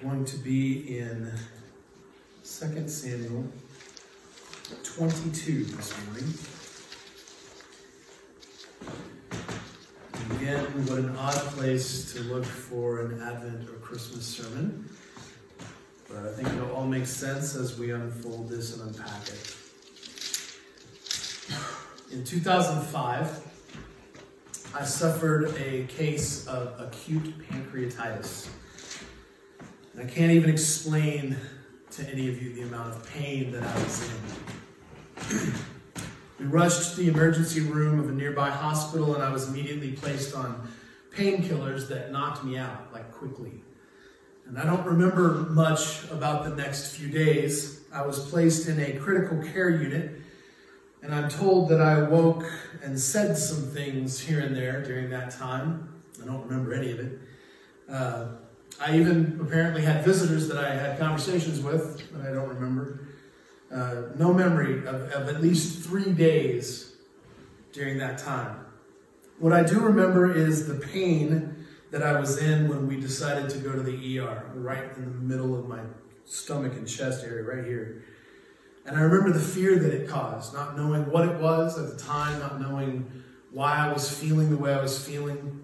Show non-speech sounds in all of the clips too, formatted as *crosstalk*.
going to be in 2 Samuel 22 this morning. Again, what an odd place to look for an Advent or Christmas sermon. But I think it'll all make sense as we unfold this and unpack it. In 2005, I suffered a case of acute pancreatitis. And I can't even explain to any of you the amount of pain that I was in. *clears throat* we rushed to the emergency room of a nearby hospital, and I was immediately placed on painkillers that knocked me out, like quickly. And I don't remember much about the next few days. I was placed in a critical care unit, and I'm told that I woke and said some things here and there during that time. I don't remember any of it. Uh, I even apparently had visitors that I had conversations with that I don't remember. Uh, no memory of, of at least three days during that time. What I do remember is the pain that I was in when we decided to go to the ER, right in the middle of my stomach and chest area, right here. And I remember the fear that it caused, not knowing what it was at the time, not knowing why I was feeling the way I was feeling.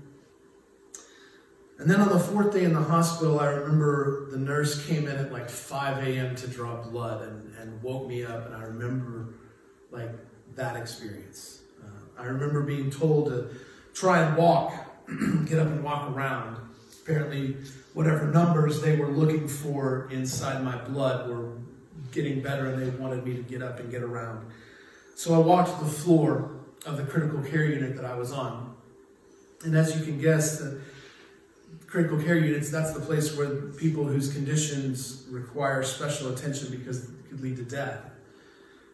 And then on the fourth day in the hospital, I remember the nurse came in at like 5 a.m. to draw blood and, and woke me up. And I remember like that experience. Uh, I remember being told to try and walk, *clears throat* get up and walk around. Apparently, whatever numbers they were looking for inside my blood were getting better and they wanted me to get up and get around. So I walked the floor of the critical care unit that I was on. And as you can guess, the critical care units, that's the place where people whose conditions require special attention because it could lead to death.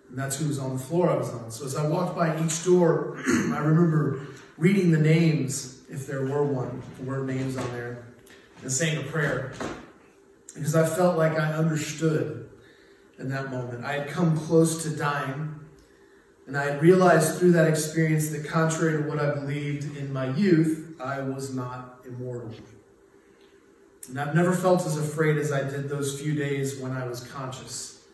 And that's who was on the floor I was on. So as I walked by each door, *clears throat* I remember reading the names, if there were one, there were names on there, and saying a prayer. Because I felt like I understood in that moment. I had come close to dying, and I realized through that experience that contrary to what I believed in my youth, I was not immortal. And I've never felt as afraid as I did those few days when I was conscious.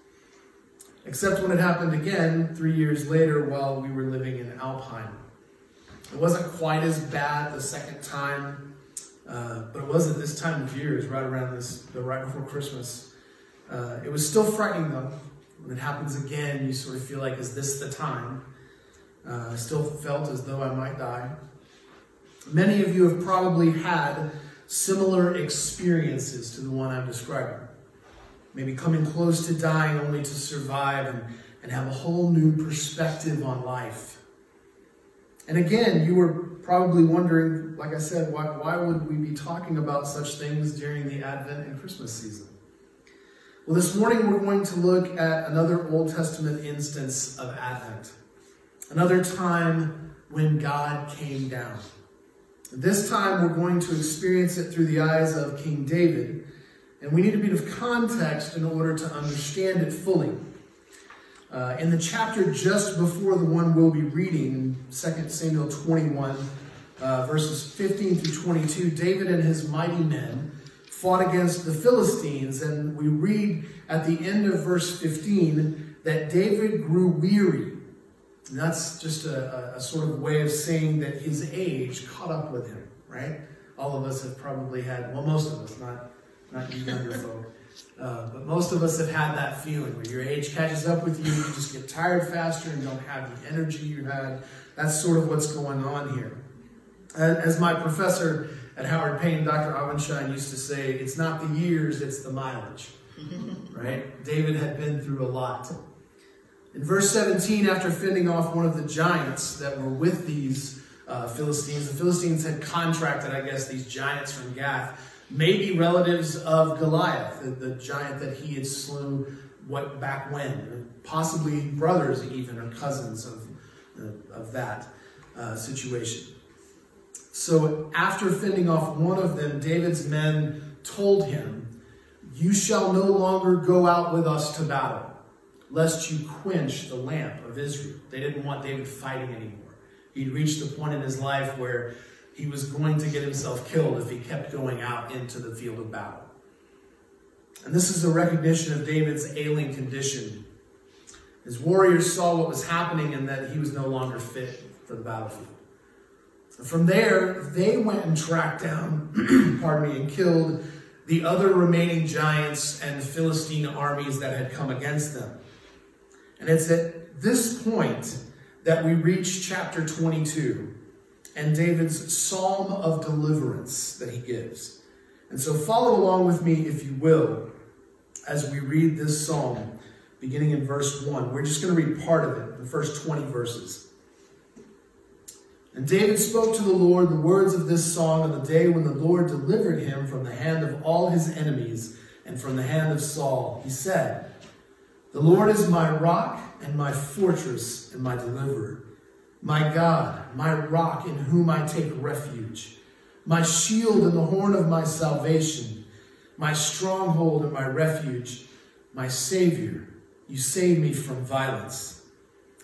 Except when it happened again three years later while we were living in Alpine. It wasn't quite as bad the second time, uh, but it was at this time of year, it was right around this, the right before Christmas. Uh, it was still frightening though. When it happens again, you sort of feel like, is this the time? Uh, I still felt as though I might die. Many of you have probably had similar experiences to the one I'm describing. Maybe coming close to dying only to survive and, and have a whole new perspective on life. And again, you were probably wondering, like I said, why, why would we be talking about such things during the Advent and Christmas season? Well, this morning we're going to look at another Old Testament instance of Advent, another time when God came down. This time we're going to experience it through the eyes of King David, and we need a bit of context in order to understand it fully. Uh, in the chapter just before the one we'll be reading, 2 Samuel 21, uh, verses 15 through 22, David and his mighty men fought against the Philistines, and we read at the end of verse 15 that David grew weary and that's just a, a, sort of way of saying that his age caught up with him, right? All of us have probably had, well, most of us, not, not you younger *laughs* folk, uh, but most of us have had that feeling where your age catches up with you, you just get tired faster and don't have the energy you had. That's sort of what's going on here. As my professor at Howard Payne, Dr. Avenshine, used to say, it's not the years, it's the mileage, *laughs* right? David had been through a lot. In verse 17, after fending off one of the giants that were with these uh, Philistines, the Philistines had contracted, I guess, these giants from Gath, maybe relatives of Goliath, the, the giant that he had slew what back when, possibly brothers even or cousins of, uh, of that uh, situation. So after fending off one of them, David's men told him, You shall no longer go out with us to battle lest you quench the lamp of Israel. They didn't want David fighting anymore. He'd reached the point in his life where he was going to get himself killed if he kept going out into the field of battle. And this is a recognition of David's ailing condition. His warriors saw what was happening and that he was no longer fit for the battlefield. From there, they went and tracked down, *clears throat* pardon me, and killed the other remaining giants and Philistine armies that had come against them. And it's at this point that we reach chapter 22 and David's psalm of deliverance that he gives. And so follow along with me, if you will, as we read this psalm, beginning in verse 1. We're just going to read part of it, the first 20 verses. And David spoke to the Lord the words of this song on the day when the Lord delivered him from the hand of all his enemies and from the hand of Saul. He said, The Lord is my rock and my fortress and my deliverer, my God, my rock in whom I take refuge, my shield and the horn of my salvation, my stronghold and my refuge, my Savior. You save me from violence.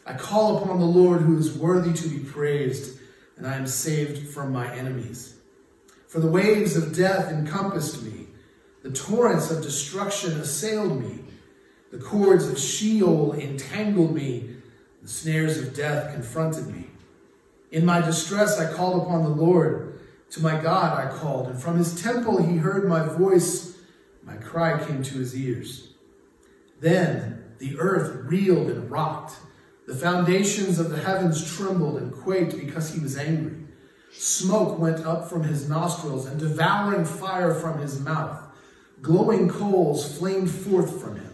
I call upon the Lord who is worthy to be praised and I am saved from my enemies. For the waves of death encompassed me, the torrents of destruction assailed me, the cords of Sheol entangled me, the snares of death confronted me. In my distress I called upon the Lord. To my God I called, and from his temple he heard my voice. My cry came to his ears. Then the earth reeled and rocked. The foundations of the heavens trembled and quaked because he was angry. Smoke went up from his nostrils and devouring fire from his mouth. Glowing coals flamed forth from him.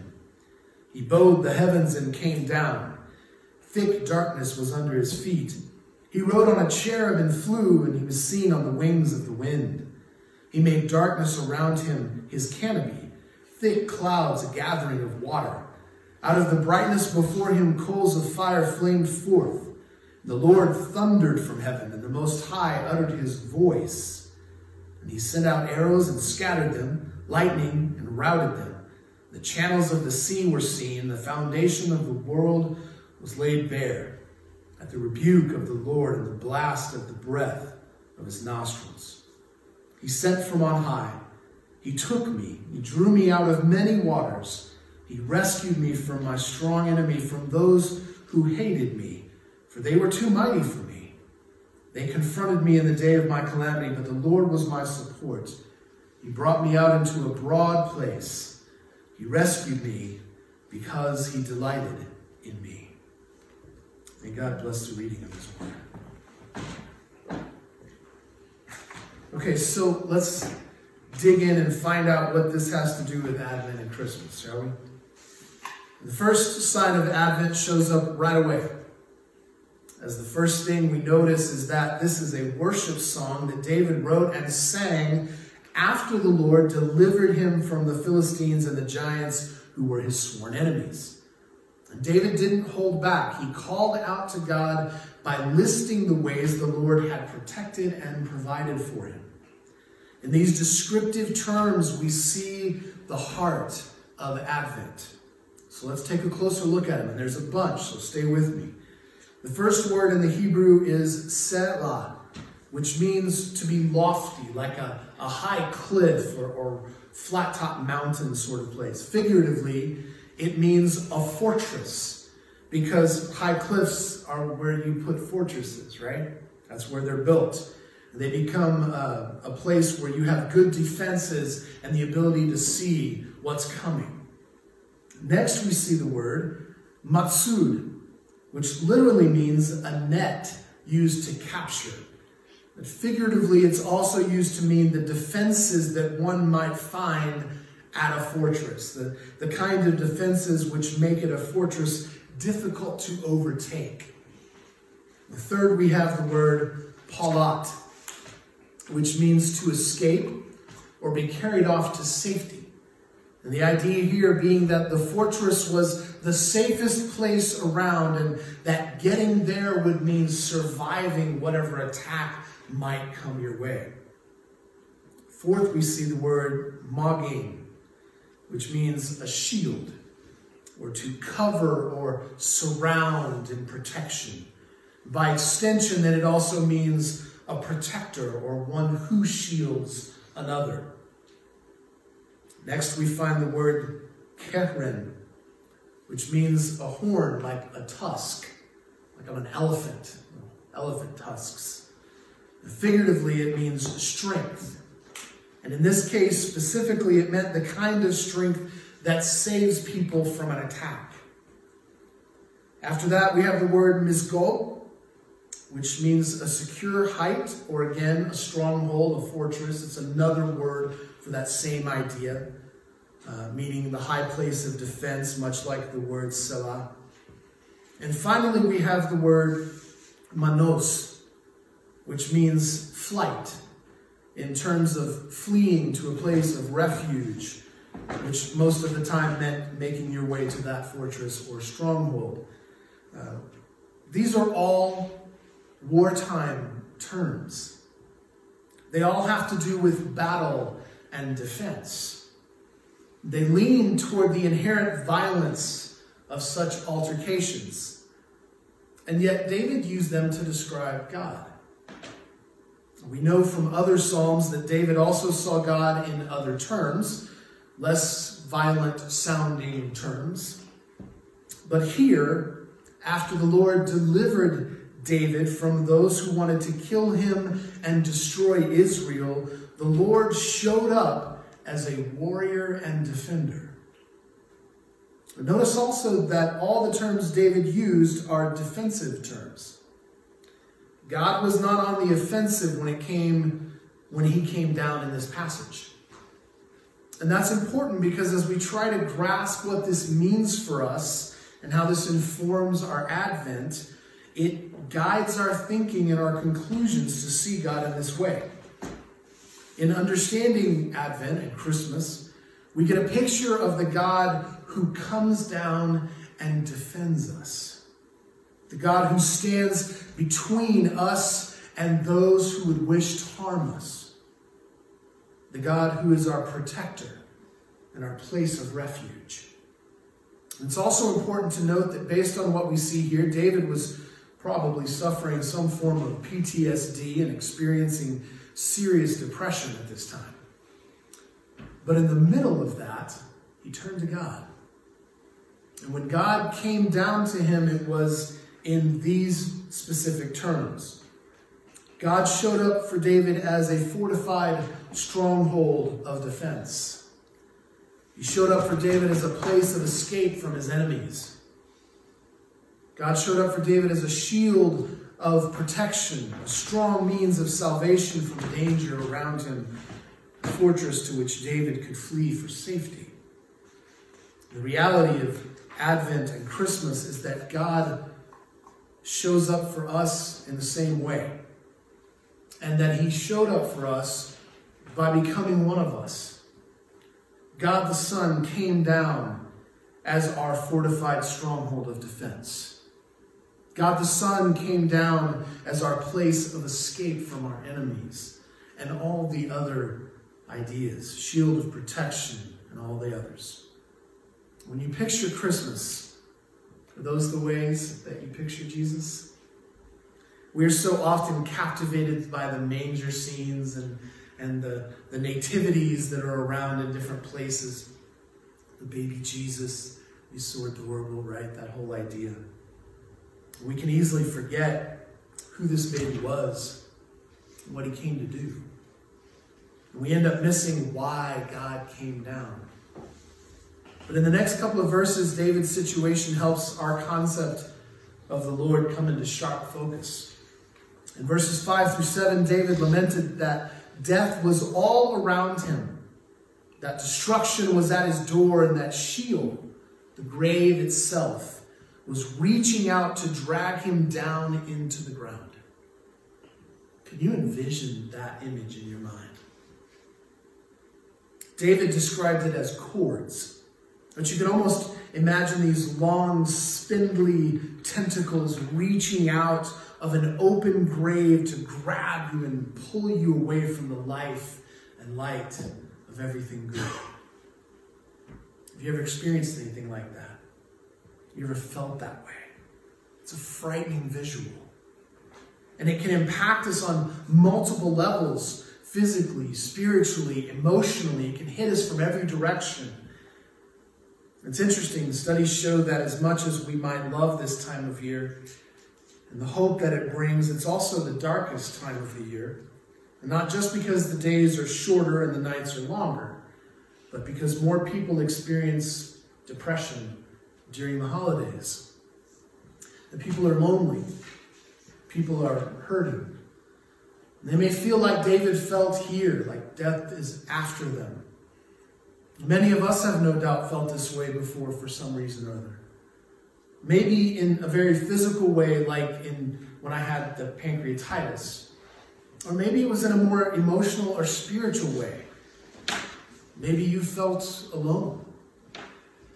He bowed the heavens and came down. Thick darkness was under his feet. He rode on a cherub and flew, and he was seen on the wings of the wind. He made darkness around him his canopy, thick clouds a gathering of water. Out of the brightness before him, coals of fire flamed forth. The Lord thundered from heaven, and the Most High uttered his voice. And he sent out arrows and scattered them, lightning and routed them. The channels of the sea were seen, the foundation of the world was laid bare at the rebuke of the Lord and the blast of the breath of his nostrils. He sent from on high. He took me, he drew me out of many waters. He rescued me from my strong enemy, from those who hated me, for they were too mighty for me. They confronted me in the day of my calamity, but the Lord was my support. He brought me out into a broad place. He rescued me because he delighted in me. May God bless the reading of his word. Okay, so let's dig in and find out what this has to do with Advent and Christmas, shall we? The first sign of Advent shows up right away. As the first thing we notice is that this is a worship song that David wrote and sang after the Lord delivered him from the Philistines and the giants who were his sworn enemies. And David didn't hold back. He called out to God by listing the ways the Lord had protected and provided for him. In these descriptive terms, we see the heart of Advent. So let's take a closer look at them. And there's a bunch, so stay with me. The first word in the Hebrew is selah, which means to be lofty, like a, a high cliff or, or flat top mountain sort of place. Figuratively, it means a fortress because high cliffs are where you put fortresses, right? That's where they're built. They become a, a place where you have good defenses and the ability to see what's coming. Next, we see the word matsud, which literally means a net used to capture. But figuratively, it's also used to mean the defenses that one might find at a fortress, the, the kind of defenses which make it a fortress difficult to overtake. The third, we have the word palat, which means to escape or be carried off to safety. And the idea here being that the fortress was the safest place around and that getting there would mean surviving whatever attack might come your way. Fourth, we see the word magin, which means a shield or to cover or surround in protection. By extension, then it also means a protector or one who shields another. Next, we find the word keren, which means a horn like a tusk, like of an elephant, elephant tusks. Figuratively, it means strength. And in this case, specifically, it meant the kind of strength that saves people from an attack. After that, we have the word misgol, which means a secure height, or again, a stronghold, a fortress. It's another word for that same idea, uh, meaning the high place of defense, much like the word Selah. And finally, we have the word manos, which means flight, in terms of fleeing to a place of refuge, which most of the time meant making your way to that fortress or stronghold. Uh, these are all wartime terms. They all have to do with battle and defense. They lean toward the inherent violence of such altercations. And yet, David used them to describe God. We know from other Psalms that David also saw God in other terms, less violent sounding terms. But here, after the Lord delivered David from those who wanted to kill him and destroy Israel, the Lord showed up as a warrior and defender. But notice also that all the terms David used are defensive terms. God was not on the offensive when it came when he came down in this passage. And that's important because as we try to grasp what this means for us and how this informs our advent, it guides our thinking and our conclusions to see God in this way. In understanding Advent and Christmas, we get a picture of the God who comes down and defends us. The God who stands between us and those who would wish to harm us. The God who is our protector and our place of refuge. It's also important to note that based on what we see here, David was probably suffering some form of PTSD and experiencing serious depression at this time. But in the middle of that, he turned to God. And when God came down to him, it was in these specific terms. God showed up for David as a fortified stronghold of defense. He showed up for David as a place of escape from his enemies. God showed up for David as a shield of protection, a strong means of salvation from danger around him, a fortress to which David could flee for safety. The reality of Advent and Christmas is that God shows up for us in the same way, and that He showed up for us by becoming one of us. God the Son came down as our fortified stronghold of defense. God the Son came down as our place of escape from our enemies and all the other ideas, shield of protection, and all the others. When you picture Christmas, are those the ways that you picture Jesus? We are so often captivated by the manger scenes and, and the, the nativities that are around in different places. The baby Jesus is so adorable, right? That whole idea. We can easily forget who this baby was and what he came to do. And we end up missing why God came down. But in the next couple of verses, David's situation helps our concept of the Lord come into sharp focus. In verses 5 through 7, David lamented that death was all around him, that destruction was at his door, and that Sheol, the grave itself, was reaching out to drag him down into the ground. Can you envision that image in your mind? David described it as cords. But you can almost imagine these long, spindly tentacles reaching out of an open grave to grab you and pull you away from the life and light of everything good. Have you ever experienced anything like that? You ever felt that way? It's a frightening visual. And it can impact us on multiple levels physically, spiritually, emotionally. It can hit us from every direction. It's interesting, studies show that as much as we might love this time of year and the hope that it brings, it's also the darkest time of the year. And not just because the days are shorter and the nights are longer, but because more people experience depression during the holidays. The people are lonely, people are hurting. They may feel like David felt here, like death is after them. Many of us have no doubt felt this way before for some reason or other. Maybe in a very physical way, like in when I had the pancreatitis. Or maybe it was in a more emotional or spiritual way. Maybe you felt alone.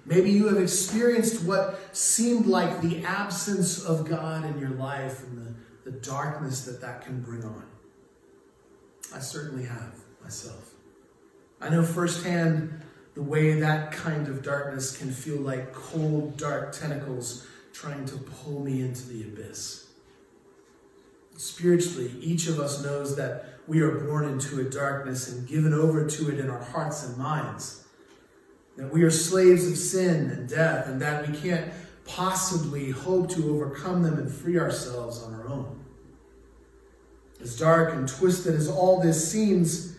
Maybe you have experienced what seemed like the absence of God in your life and the, the darkness that that can bring on. I certainly have myself. I know firsthand the way that kind of darkness can feel like cold, dark tentacles trying to pull me into the abyss. Spiritually, each of us knows that we are born into a darkness and given over to it in our hearts and minds. That we are slaves of sin and death, and that we can't possibly hope to overcome them and free ourselves on our own. As dark and twisted as all this seems,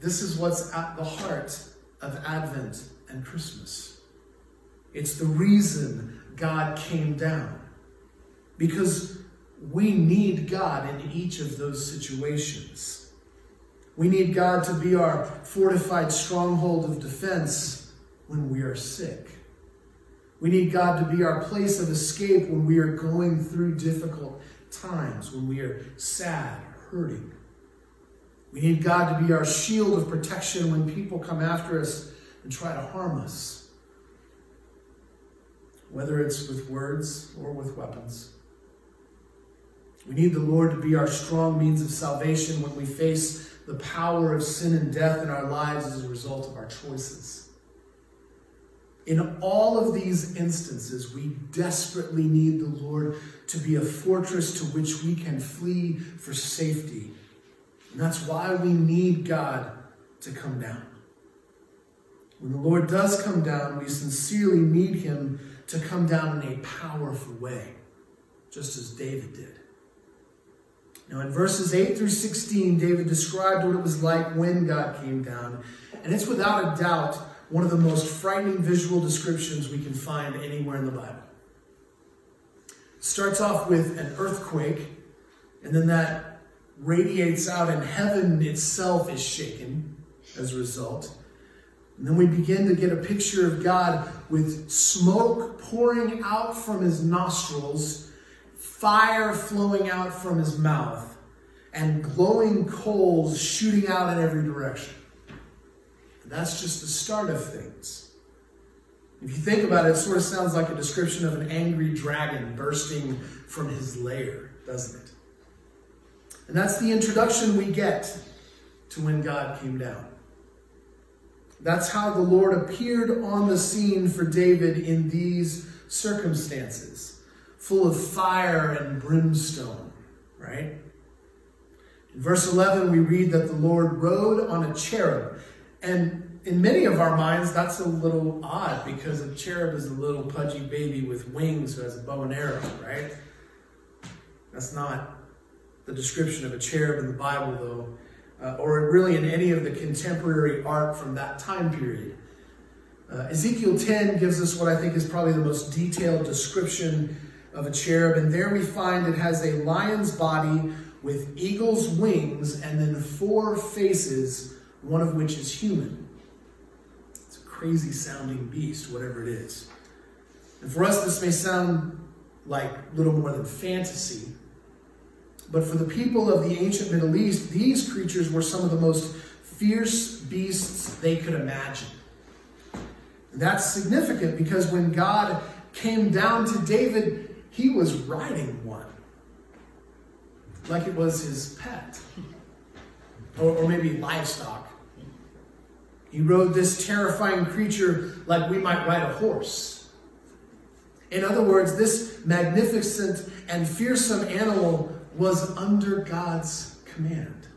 this is what's at the heart of Advent and Christmas. It's the reason God came down. Because we need God in each of those situations. We need God to be our fortified stronghold of defense when we are sick. We need God to be our place of escape when we are going through difficult times, when we are sad hurting. We need God to be our shield of protection when people come after us and try to harm us, whether it's with words or with weapons. We need the Lord to be our strong means of salvation when we face the power of sin and death in our lives as a result of our choices. In all of these instances, we desperately need the Lord to be a fortress to which we can flee for safety. And that's why we need God to come down. When the Lord does come down, we sincerely need Him to come down in a powerful way, just as David did. Now, in verses 8 through 16, David described what it was like when God came down. And it's without a doubt one of the most frightening visual descriptions we can find anywhere in the Bible. It starts off with an earthquake, and then that radiates out, and heaven itself is shaken as a result. And then we begin to get a picture of God with smoke pouring out from his nostrils fire flowing out from his mouth, and glowing coals shooting out in every direction. And that's just the start of things. If you think about it, it sort of sounds like a description of an angry dragon bursting from his lair, doesn't it? And that's the introduction we get to when God came down. That's how the Lord appeared on the scene for David in these circumstances full of fire and brimstone, right? In verse 11, we read that the Lord rode on a cherub. And in many of our minds, that's a little odd because a cherub is a little pudgy baby with wings who has a bow and arrow, right? That's not the description of a cherub in the Bible, though, uh, or really in any of the contemporary art from that time period. Uh, Ezekiel 10 gives us what I think is probably the most detailed description of a cherub, and there we find it has a lion's body with eagle's wings and then four faces, one of which is human. It's a crazy sounding beast, whatever it is. And for us, this may sound like little more than fantasy. But for the people of the ancient Middle East, these creatures were some of the most fierce beasts they could imagine. And that's significant because when God came down to David, he was riding one like it was his pet or, or maybe livestock. He rode this terrifying creature like we might ride a horse. In other words, this magnificent and fearsome animal was under God's command.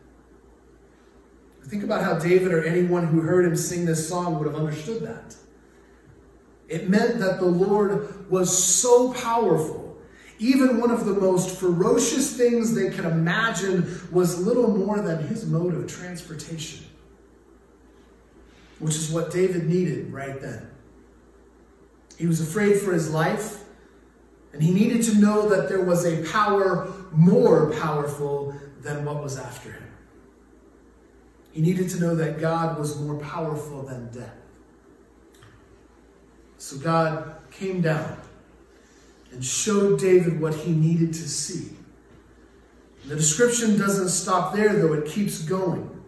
Think about how David or anyone who heard him sing this song would have understood that. It meant that the Lord was so powerful. Even one of the most ferocious things they could imagine was little more than his mode of transportation, which is what David needed right then. He was afraid for his life, and he needed to know that there was a power more powerful than what was after him. He needed to know that God was more powerful than death. So God came down and showed David what he needed to see. The description doesn't stop there, though, it keeps going.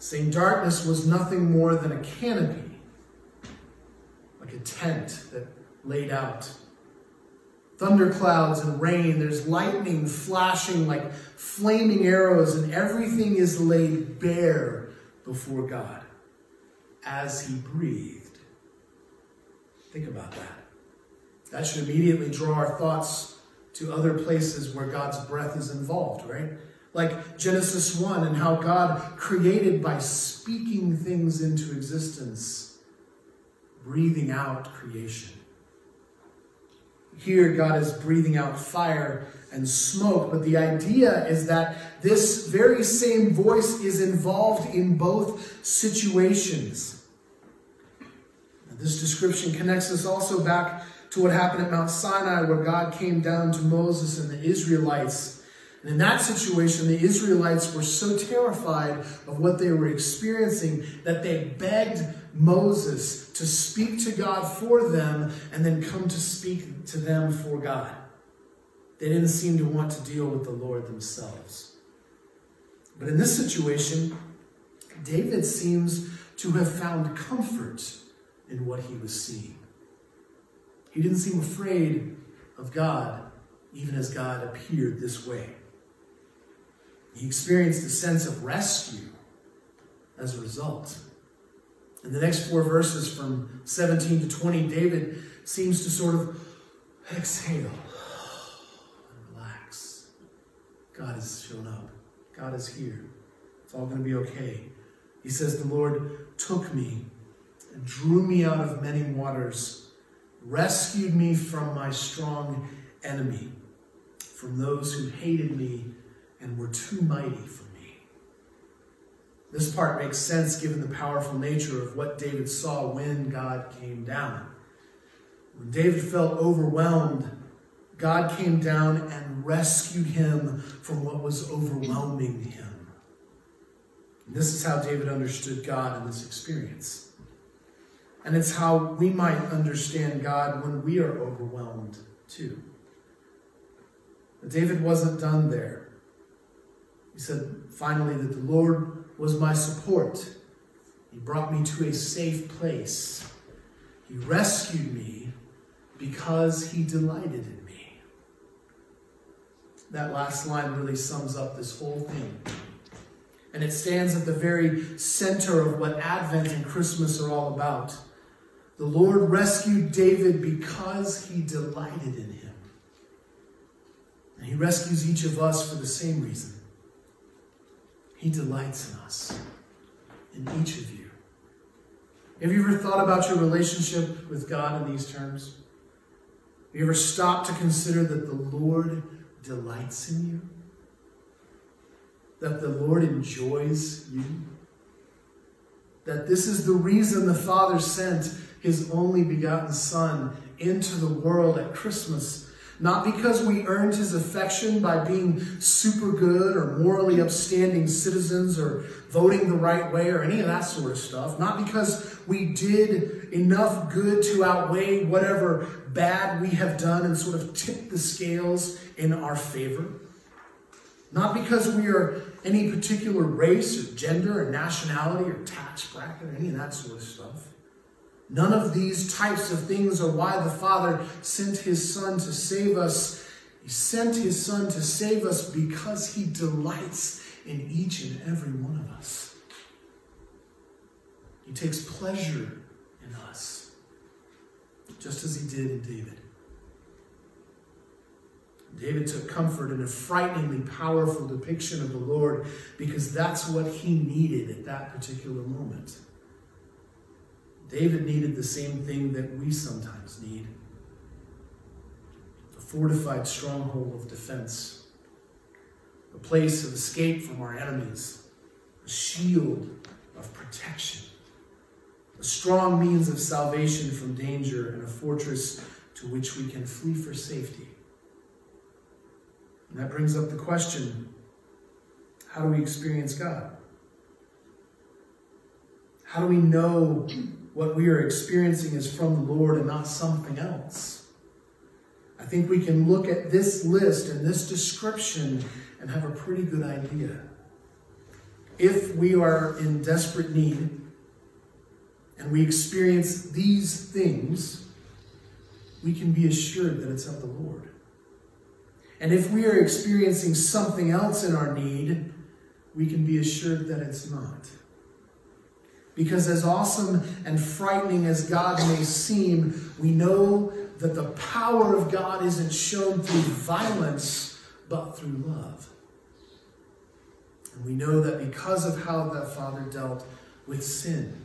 Saying darkness was nothing more than a canopy, like a tent that laid out. Thunderclouds and rain, there's lightning flashing like flaming arrows, and everything is laid bare before God as he breathed. Think about that. That should immediately draw our thoughts to other places where God's breath is involved, right? Like Genesis 1 and how God created by speaking things into existence, breathing out creation. Here, God is breathing out fire and smoke, but the idea is that this very same voice is involved in both situations. This description connects us also back to what happened at Mount Sinai, where God came down to Moses and the Israelites. And in that situation, the Israelites were so terrified of what they were experiencing that they begged Moses to speak to God for them and then come to speak to them for God. They didn't seem to want to deal with the Lord themselves. But in this situation, David seems to have found comfort in what he was seeing. He didn't seem afraid of God, even as God appeared this way. He experienced a sense of rescue as a result. In the next four verses, from 17 to 20, David seems to sort of exhale and relax. God has shown up, God is here. It's all going to be okay. He says, The Lord took me and drew me out of many waters rescued me from my strong enemy, from those who hated me and were too mighty for me. This part makes sense given the powerful nature of what David saw when God came down. When David felt overwhelmed, God came down and rescued him from what was overwhelming him. And this is how David understood God in this experience. And it's how we might understand God when we are overwhelmed, too. But David wasn't done there. He said finally that the Lord was my support. He brought me to a safe place. He rescued me because he delighted in me. That last line really sums up this whole thing. And it stands at the very center of what Advent and Christmas are all about. The Lord rescued David because he delighted in him. And he rescues each of us for the same reason. He delights in us, in each of you. Have you ever thought about your relationship with God in these terms? Have you ever stopped to consider that the Lord delights in you? That the Lord enjoys you? That this is the reason the Father sent his only begotten Son into the world at Christmas. Not because we earned his affection by being super good or morally upstanding citizens or voting the right way or any of that sort of stuff. Not because we did enough good to outweigh whatever bad we have done and sort of tip the scales in our favor. Not because we are any particular race or gender or nationality or tax bracket or any of that sort of stuff. None of these types of things are why the Father sent his Son to save us. He sent his Son to save us because he delights in each and every one of us. He takes pleasure in us, just as he did in David. David took comfort in a frighteningly powerful depiction of the Lord because that's what he needed at that particular moment. David needed the same thing that we sometimes need a fortified stronghold of defense, a place of escape from our enemies, a shield of protection, a strong means of salvation from danger, and a fortress to which we can flee for safety. And that brings up the question how do we experience God? How do we know what we are experiencing is from the Lord and not something else? I think we can look at this list and this description and have a pretty good idea. If we are in desperate need and we experience these things, we can be assured that it's of the Lord. And if we are experiencing something else in our need, we can be assured that it's not. Because as awesome and frightening as God may seem, we know that the power of God isn't shown through violence, but through love. And we know that because of how that Father dealt with sin,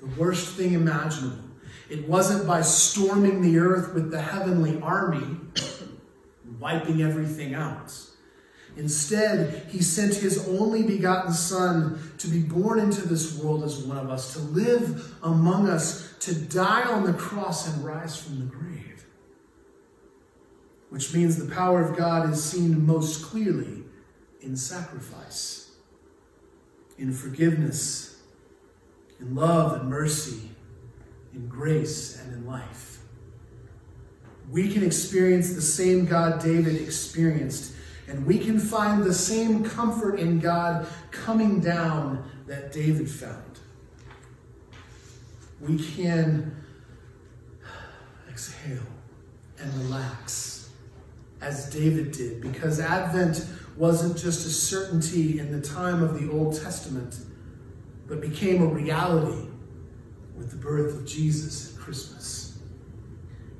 the worst thing imaginable, it wasn't by storming the earth with the heavenly army, *coughs* wiping everything out. Instead, he sent his only begotten Son to be born into this world as one of us, to live among us, to die on the cross and rise from the grave. Which means the power of God is seen most clearly in sacrifice, in forgiveness, in love and mercy, in grace and in life. We can experience the same God David experienced and we can find the same comfort in God coming down that David found. We can exhale and relax as David did because Advent wasn't just a certainty in the time of the Old Testament, but became a reality with the birth of Jesus at Christmas.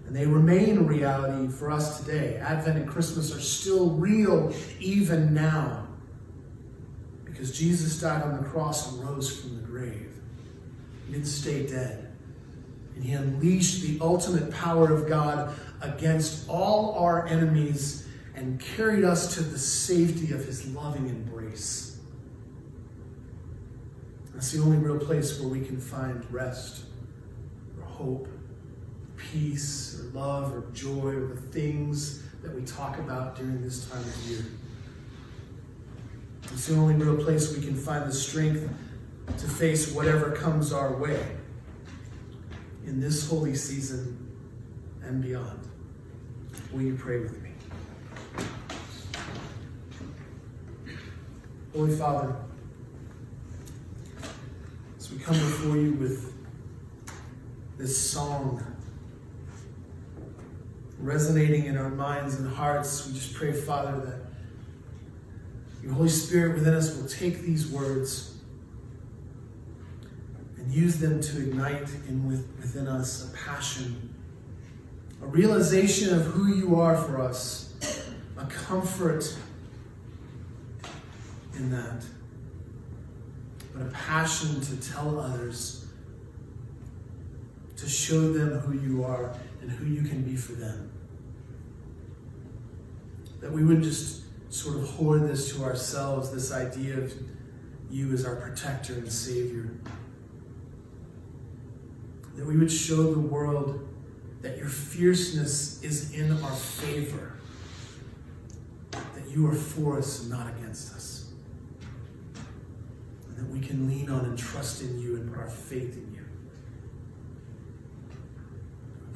And they remain a reality for us today. Advent and Christmas are still real even now. Because Jesus died on the cross and rose from the grave. He didn't stay dead. And he unleashed the ultimate power of God against all our enemies and carried us to the safety of his loving embrace. That's the only real place where we can find rest or hope peace or love or joy or the things that we talk about during this time of year. It's the only real place we can find the strength to face whatever comes our way in this holy season and beyond. Will you pray with me? Holy Father, as we come before you with this song resonating in our minds and hearts, we just pray, Father, that your Holy Spirit within us will take these words and use them to ignite in with, within us a passion, a realization of who you are for us, a comfort in that, but a passion to tell others, to show them who you are and who you can be for them. That we wouldn't just sort of hoard this to ourselves, this idea of you as our protector and savior. That we would show the world that your fierceness is in our favor, that you are for us and not against us, and that we can lean on and trust in you and put our faith in you